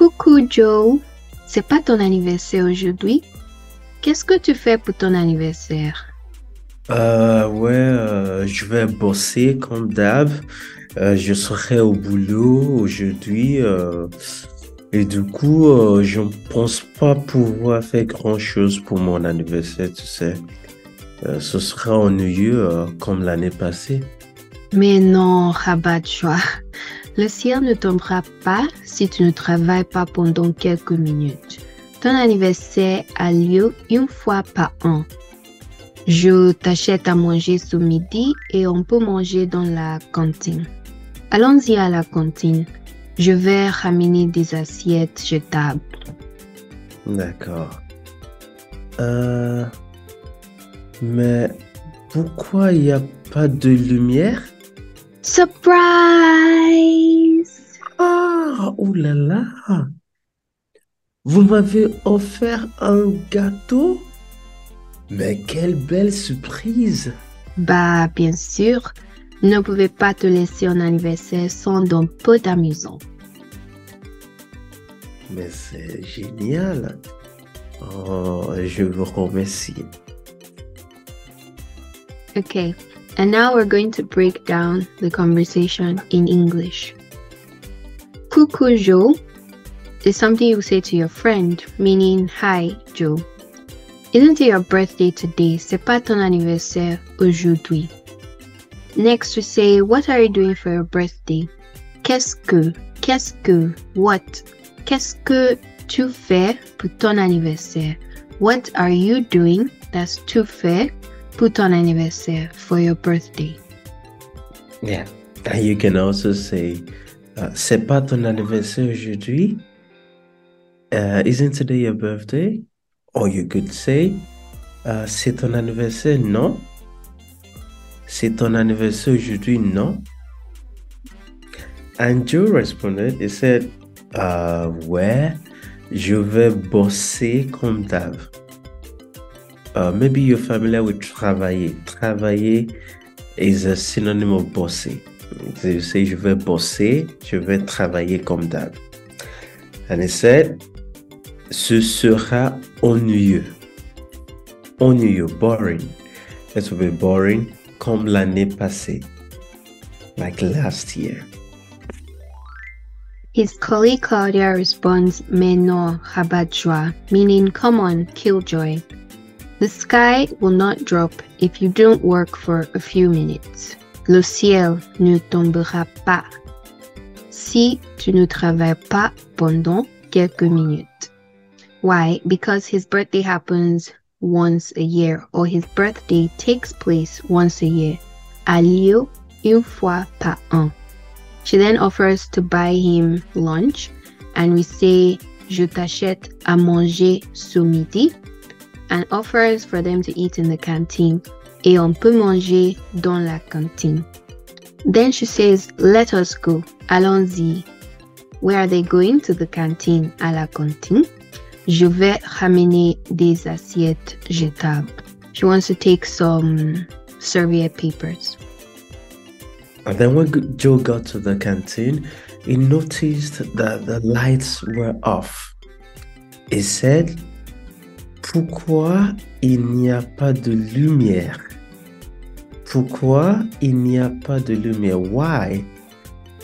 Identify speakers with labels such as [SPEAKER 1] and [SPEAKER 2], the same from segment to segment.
[SPEAKER 1] Coucou Joe, c'est pas ton anniversaire aujourd'hui? Qu'est-ce que tu fais pour ton anniversaire?
[SPEAKER 2] Euh, ouais, euh, je vais bosser comme d'hab. Euh, je serai au boulot aujourd'hui. euh, et du coup, je ne pense pas pouvoir faire grand-chose pour mon anniversaire, tu sais. Ce sera ennuyeux comme l'année passée.
[SPEAKER 1] Mais non, rabat-joie. Le ciel ne tombera pas si tu ne travailles pas pendant quelques minutes. Ton anniversaire a lieu une fois par an. Je t'achète à manger ce midi et on peut manger dans la cantine. Allons-y à la cantine. Je vais ramener des assiettes jetables.
[SPEAKER 2] D'accord. Euh, mais pourquoi il n'y a pas de lumière?
[SPEAKER 1] Surprise!
[SPEAKER 2] Oh là là! Vous m'avez offert un gâteau? Mais quelle belle surprise!
[SPEAKER 1] Bah, bien sûr, ne pouvais pas te laisser un anniversaire sans un peu d'amusant.
[SPEAKER 2] Mais c'est génial! Oh, je vous remercie.
[SPEAKER 1] Okay, and now we're going to break down the conversation in English. Coucou Joe is something you say to your friend, meaning hi Joe. Isn't it your birthday today? C'est pas ton anniversaire aujourd'hui. Next we say what are you doing for your birthday? Qu'est-ce que? Qu'est-ce que? What? Qu'est-ce que tu fais pour ton anniversaire? What are you doing? That's tu fais pour ton anniversaire for your birthday.
[SPEAKER 2] Yeah. And you can also say, c'est pas ton anniversaire aujourd'hui? Uh, isn't today your birthday? Or you could say, uh, c'est ton anniversaire, non? C'est ton anniversaire aujourd'hui, non? And Joe responded, he said, uh, ouais, je vais bosser comme d'hab. Uh, maybe you're familiar with travailler. Travailler is a synonym of bosser. You say, je vais bosser, je vais travailler comme d'hab. And he said, ce sera ennuyeux. Ennuyeux, boring. It will be boring comme l'année passée. Like last year.
[SPEAKER 1] His colleague Claudia responds, non, rabat-joie, meaning come on, killjoy. The sky will not drop if you don't work for a few minutes. Le ciel ne tombera pas si tu ne travailles pas pendant quelques minutes. Why? Because his birthday happens once a year, or his birthday takes place once a year. A lieu une fois par an. She then offers to buy him lunch, and we say, Je t'achète à manger ce midi, and offers for them to eat in the canteen. Et on peut manger dans la cantine. Then she says, Let us go. Allons-y. Where are they going? To the canteen, à la cantine. Je vais ramener des assiettes jetables. She wants to take some serviette papers.
[SPEAKER 2] And then when Joe got to the canteen, he noticed that the lights were off. He said, Pourquoi il n'y a pas de lumière? Pourquoi il n'y a pas de lumière? Why?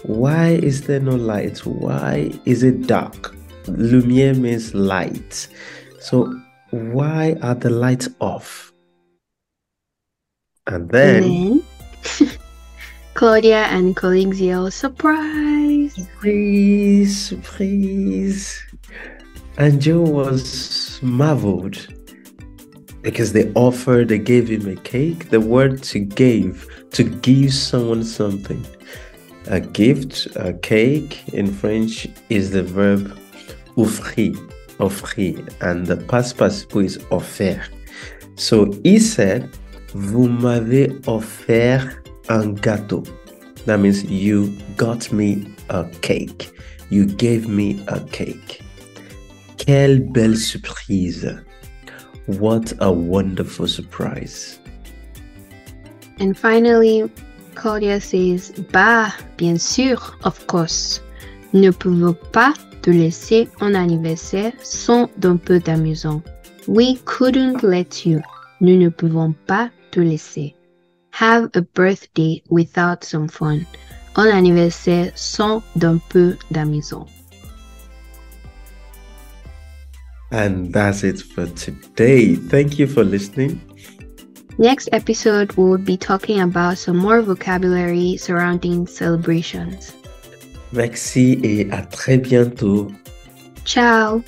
[SPEAKER 2] Why is there no light? Why is it dark? Lumière means light. So why are the lights off? And then
[SPEAKER 1] And then Claudia and colleagues yell, Surprise!
[SPEAKER 2] Surprise, surprise. And Joe was marveled because they offered, they gave him a cake. The word to give, to give someone something. A gift, a cake in French is the verb offrir, offrir, and the past participle is offert. So he said, Vous m'avez offert un gâteau. That means you got me a cake. You gave me a cake. Quelle belle surprise. What a wonderful surprise.
[SPEAKER 1] And finally, Claudia says, Bah, bien sûr, of course. Ne pouvons pas te laisser en anniversaire sans d'un peu d'amusant. We couldn't let you. Nous ne pouvons pas te laisser. Have a birthday without some fun. Un anniversaire sans d'un peu d'amusant.
[SPEAKER 2] And that's it for today. Thank you for listening.
[SPEAKER 1] Next episode, we'll be talking about some more vocabulary surrounding celebrations.
[SPEAKER 2] Merci et à très bientôt.
[SPEAKER 1] Ciao!